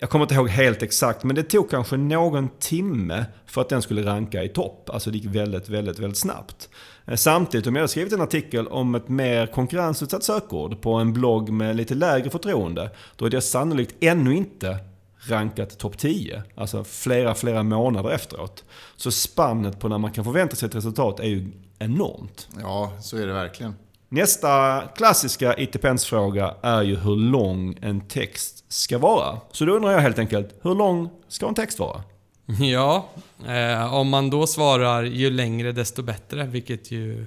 jag kommer inte ihåg helt exakt, men det tog kanske någon timme för att den skulle ranka i topp. Alltså det gick väldigt, väldigt, väldigt snabbt. Eh, samtidigt, om jag hade skrivit en artikel om ett mer konkurrensutsatt sökord på en blogg med lite lägre förtroende, då hade jag sannolikt ännu inte rankat topp 10. Alltså flera, flera månader efteråt. Så spannet på när man kan förvänta sig ett resultat är ju enormt. Ja, så är det verkligen. Nästa klassiska ITPens-fråga är ju hur lång en text ska vara. Så då undrar jag helt enkelt, hur lång ska en text vara? Ja, eh, om man då svarar ju längre desto bättre, vilket ju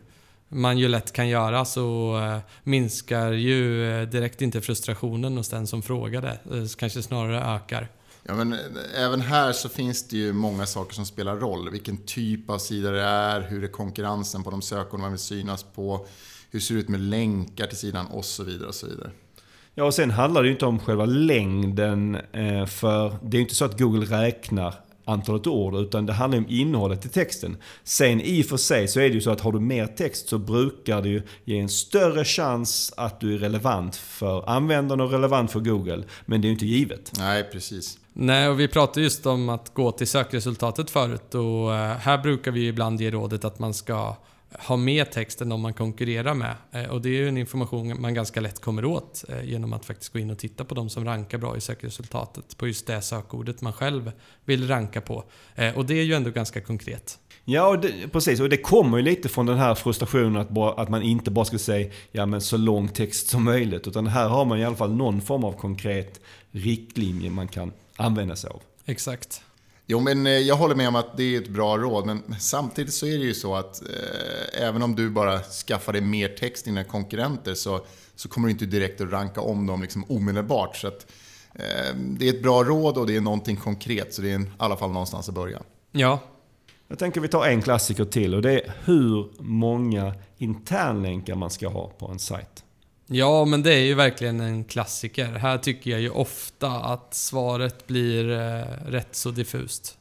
man ju lätt kan göra, så eh, minskar ju eh, direkt inte frustrationen hos den som frågade. Eh, kanske snarare ökar. Ja, men även här så finns det ju många saker som spelar roll. Vilken typ av sida det är, hur är konkurrensen på de sökord man vill synas på, hur ser det ut med länkar till sidan och så vidare. och så vidare. Ja, och sen handlar det ju inte om själva längden. För det är ju inte så att Google räknar antalet ord, utan det handlar om innehållet i texten. Sen i och för sig så är det ju så att har du mer text så brukar det ju ge en större chans att du är relevant för användaren och relevant för Google. Men det är ju inte givet. Nej, precis. Nej, och vi pratade just om att gå till sökresultatet förut och eh, här brukar vi ibland ge rådet att man ska ha med text än de man konkurrerar med. Eh, Och det är ju en information man ganska lätt kommer åt eh, genom att faktiskt gå in och titta på de som rankar bra i sökresultatet på just det sökordet man själv vill ranka på. Eh, Och det är ju ändå ganska konkret. Ja, och det, precis. Och det kommer ju lite från den här frustrationen att, bara, att man inte bara ska säga ja, men så lång text som möjligt. Utan här har man i alla fall någon form av konkret riktlinje man kan använda sig av. Exakt. Jo, men eh, jag håller med om att det är ett bra råd. Men samtidigt så är det ju så att eh, även om du bara skaffar dig mer text än dina konkurrenter så, så kommer du inte direkt att ranka om dem liksom omedelbart. Så att, eh, det är ett bra råd och det är någonting konkret. Så det är i alla fall någonstans att börja. Ja, Jag tänker vi tar en klassiker till och det är hur många internlänkar man ska ha på en sajt. Ja, men det är ju verkligen en klassiker. Här tycker jag ju ofta att svaret blir eh, rätt så diffust.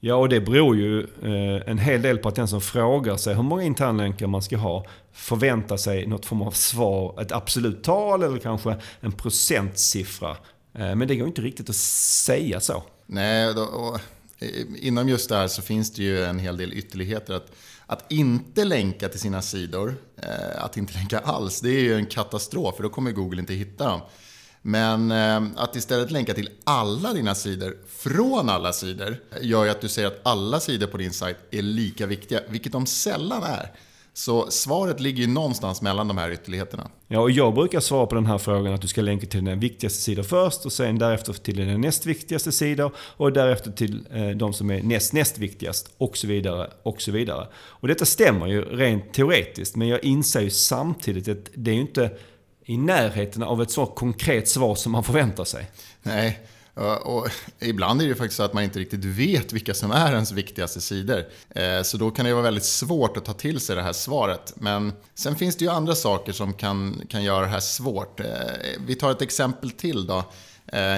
Ja, och det beror ju eh, en hel del på att den som frågar sig hur många internlänkar man ska ha förväntar sig något form av svar, ett absolut tal eller kanske en procentsiffra. Eh, men det går inte riktigt att säga så. Nej, då, och, eh, inom just det här så finns det ju en hel del ytterligheter. Att, att inte länka till sina sidor, eh, att inte länka alls, det är ju en katastrof för då kommer Google inte hitta dem. Men eh, att istället länka till alla dina sidor, från alla sidor, gör ju att du säger att alla sidor på din sajt är lika viktiga, vilket de sällan är. Så svaret ligger ju någonstans mellan de här ytterligheterna. Ja, och jag brukar svara på den här frågan att du ska länka till den viktigaste sidan först och sen därefter till den näst viktigaste sidan och därefter till eh, de som är näst näst viktigast och så vidare och så vidare. Och detta stämmer ju rent teoretiskt men jag inser ju samtidigt att det är ju inte i närheten av ett så konkret svar som man förväntar sig. Nej, Eh, och ibland är det ju faktiskt så att man inte riktigt vet vilka som är ens viktigaste sidor. Eh, så då kan det vara väldigt svårt att ta till sig det här svaret. Men sen finns det ju andra saker som kan, kan göra det här svårt. Eh, vi tar ett exempel till då.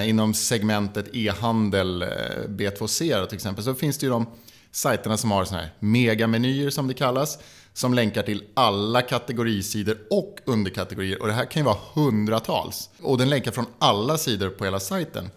Inom segmentet e-handel, B2C då, till exempel, så finns det ju de sajterna som har såna här megamenyer som det kallas. Som länkar till alla kategorisidor och underkategorier. Och det här kan ju vara hundratals. Och den länkar från alla sidor på hela sajten.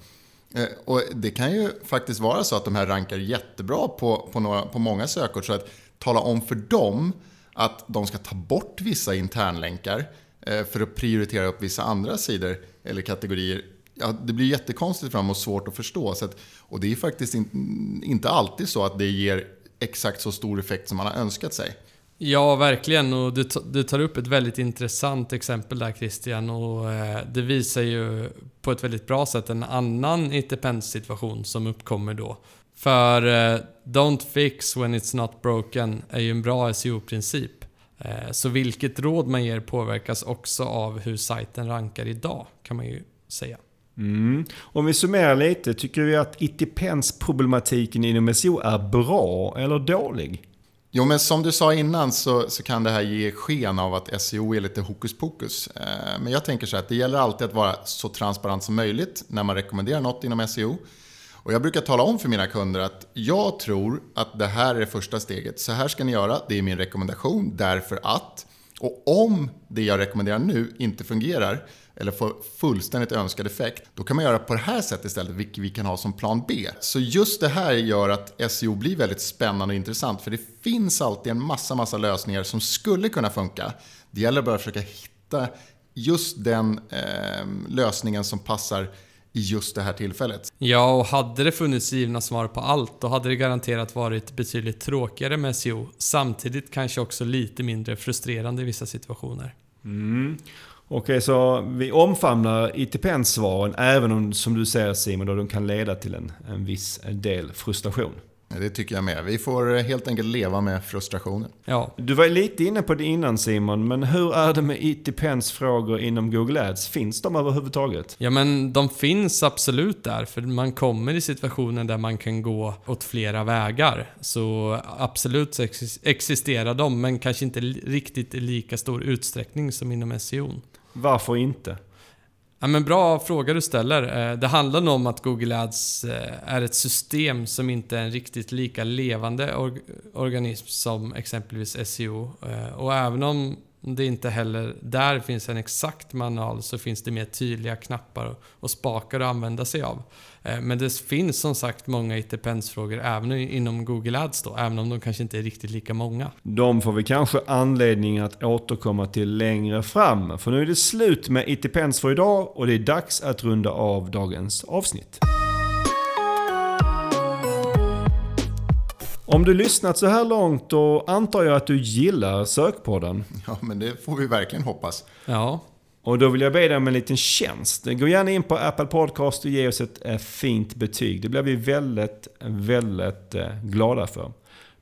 Eh, och det kan ju faktiskt vara så att de här rankar jättebra på, på, några, på många sökord. Så att tala om för dem att de ska ta bort vissa internlänkar eh, för att prioritera upp vissa andra sidor eller kategorier. Ja, det blir jättekonstigt för dem och svårt att förstå. Så att, och det är faktiskt in, inte alltid så att det ger exakt så stor effekt som man har önskat sig. Ja, verkligen. Och du, du tar upp ett väldigt intressant exempel där Christian. Och eh, det visar ju på ett väldigt bra sätt en annan it-depends-situation som uppkommer då. För eh, “Don't fix when it's not broken” är ju en bra SEO-princip. Eh, så vilket råd man ger påverkas också av hur sajten rankar idag, kan man ju säga. Mm. Om vi summerar lite, tycker vi att it problematiken inom SEO är bra eller dålig? Jo, men som du sa innan så, så kan det här ge sken av att SEO är lite hokus pokus. Eh, men jag tänker så här att det gäller alltid att vara så transparent som möjligt när man rekommenderar något inom SEO. Och jag brukar tala om för mina kunder att jag tror att det här är det första steget. Så här ska ni göra, det är min rekommendation därför att. Och om det jag rekommenderar nu inte fungerar eller får fullständigt önskad effekt, då kan man göra på det här sättet istället, vilket vi kan ha som plan B. Så just det här gör att SEO blir väldigt spännande och intressant, för det finns alltid en massa, massa lösningar som skulle kunna funka. Det gäller bara att försöka hitta just den eh, lösningen som passar i just det här tillfället. Ja, och hade det funnits givna svar på allt, då hade det garanterat varit betydligt tråkigare med SEO. Samtidigt kanske också lite mindre frustrerande i vissa situationer. Mm. Okej, så vi omfamnar it depends-svaren även om, som du säger Simon, då de kan leda till en, en viss del frustration. Det tycker jag med. Vi får helt enkelt leva med frustrationen. Ja, Du var lite inne på det innan Simon, men hur är det med It Depends-frågor inom Google Ads? Finns de överhuvudtaget? Ja men de finns absolut där, för man kommer i situationer där man kan gå åt flera vägar. Så absolut existerar de, men kanske inte riktigt i lika stor utsträckning som inom SEO. Varför inte? Ja, men bra fråga du ställer. Eh, det handlar nog om att Google Ads eh, är ett system som inte är en riktigt lika levande organism som exempelvis SEO. Eh, och även om det inte heller där finns en exakt manual så finns det mer tydliga knappar och spakar att använda sig av. Eh, men det finns som sagt många it frågor även inom Google Ads då, även om de kanske inte är riktigt lika många. De får vi kanske anledning att återkomma till längre fram. För nu är det slut med It för idag och det är dags att runda av dagens avsnitt. Om du lyssnat så här långt då antar jag att du gillar Sökpodden. Ja, men det får vi verkligen hoppas. Ja, Och då vill jag be dig om en liten tjänst. Gå gärna in på Apple Podcast och ge oss ett eh, fint betyg. Det blir vi väldigt, väldigt eh, glada för.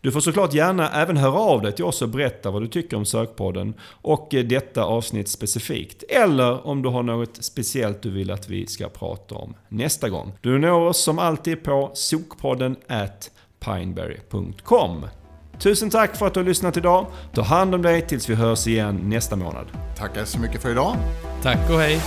Du får såklart gärna även höra av dig till oss och berätta vad du tycker om Sökpodden och eh, detta avsnitt specifikt. Eller om du har något speciellt du vill att vi ska prata om nästa gång. Du når oss som alltid på sokpodden at pineberry.com. Tusen tack för att du har lyssnat idag. Ta hand om dig tills vi hörs igen nästa månad. Tackar så mycket för idag. tack och hej!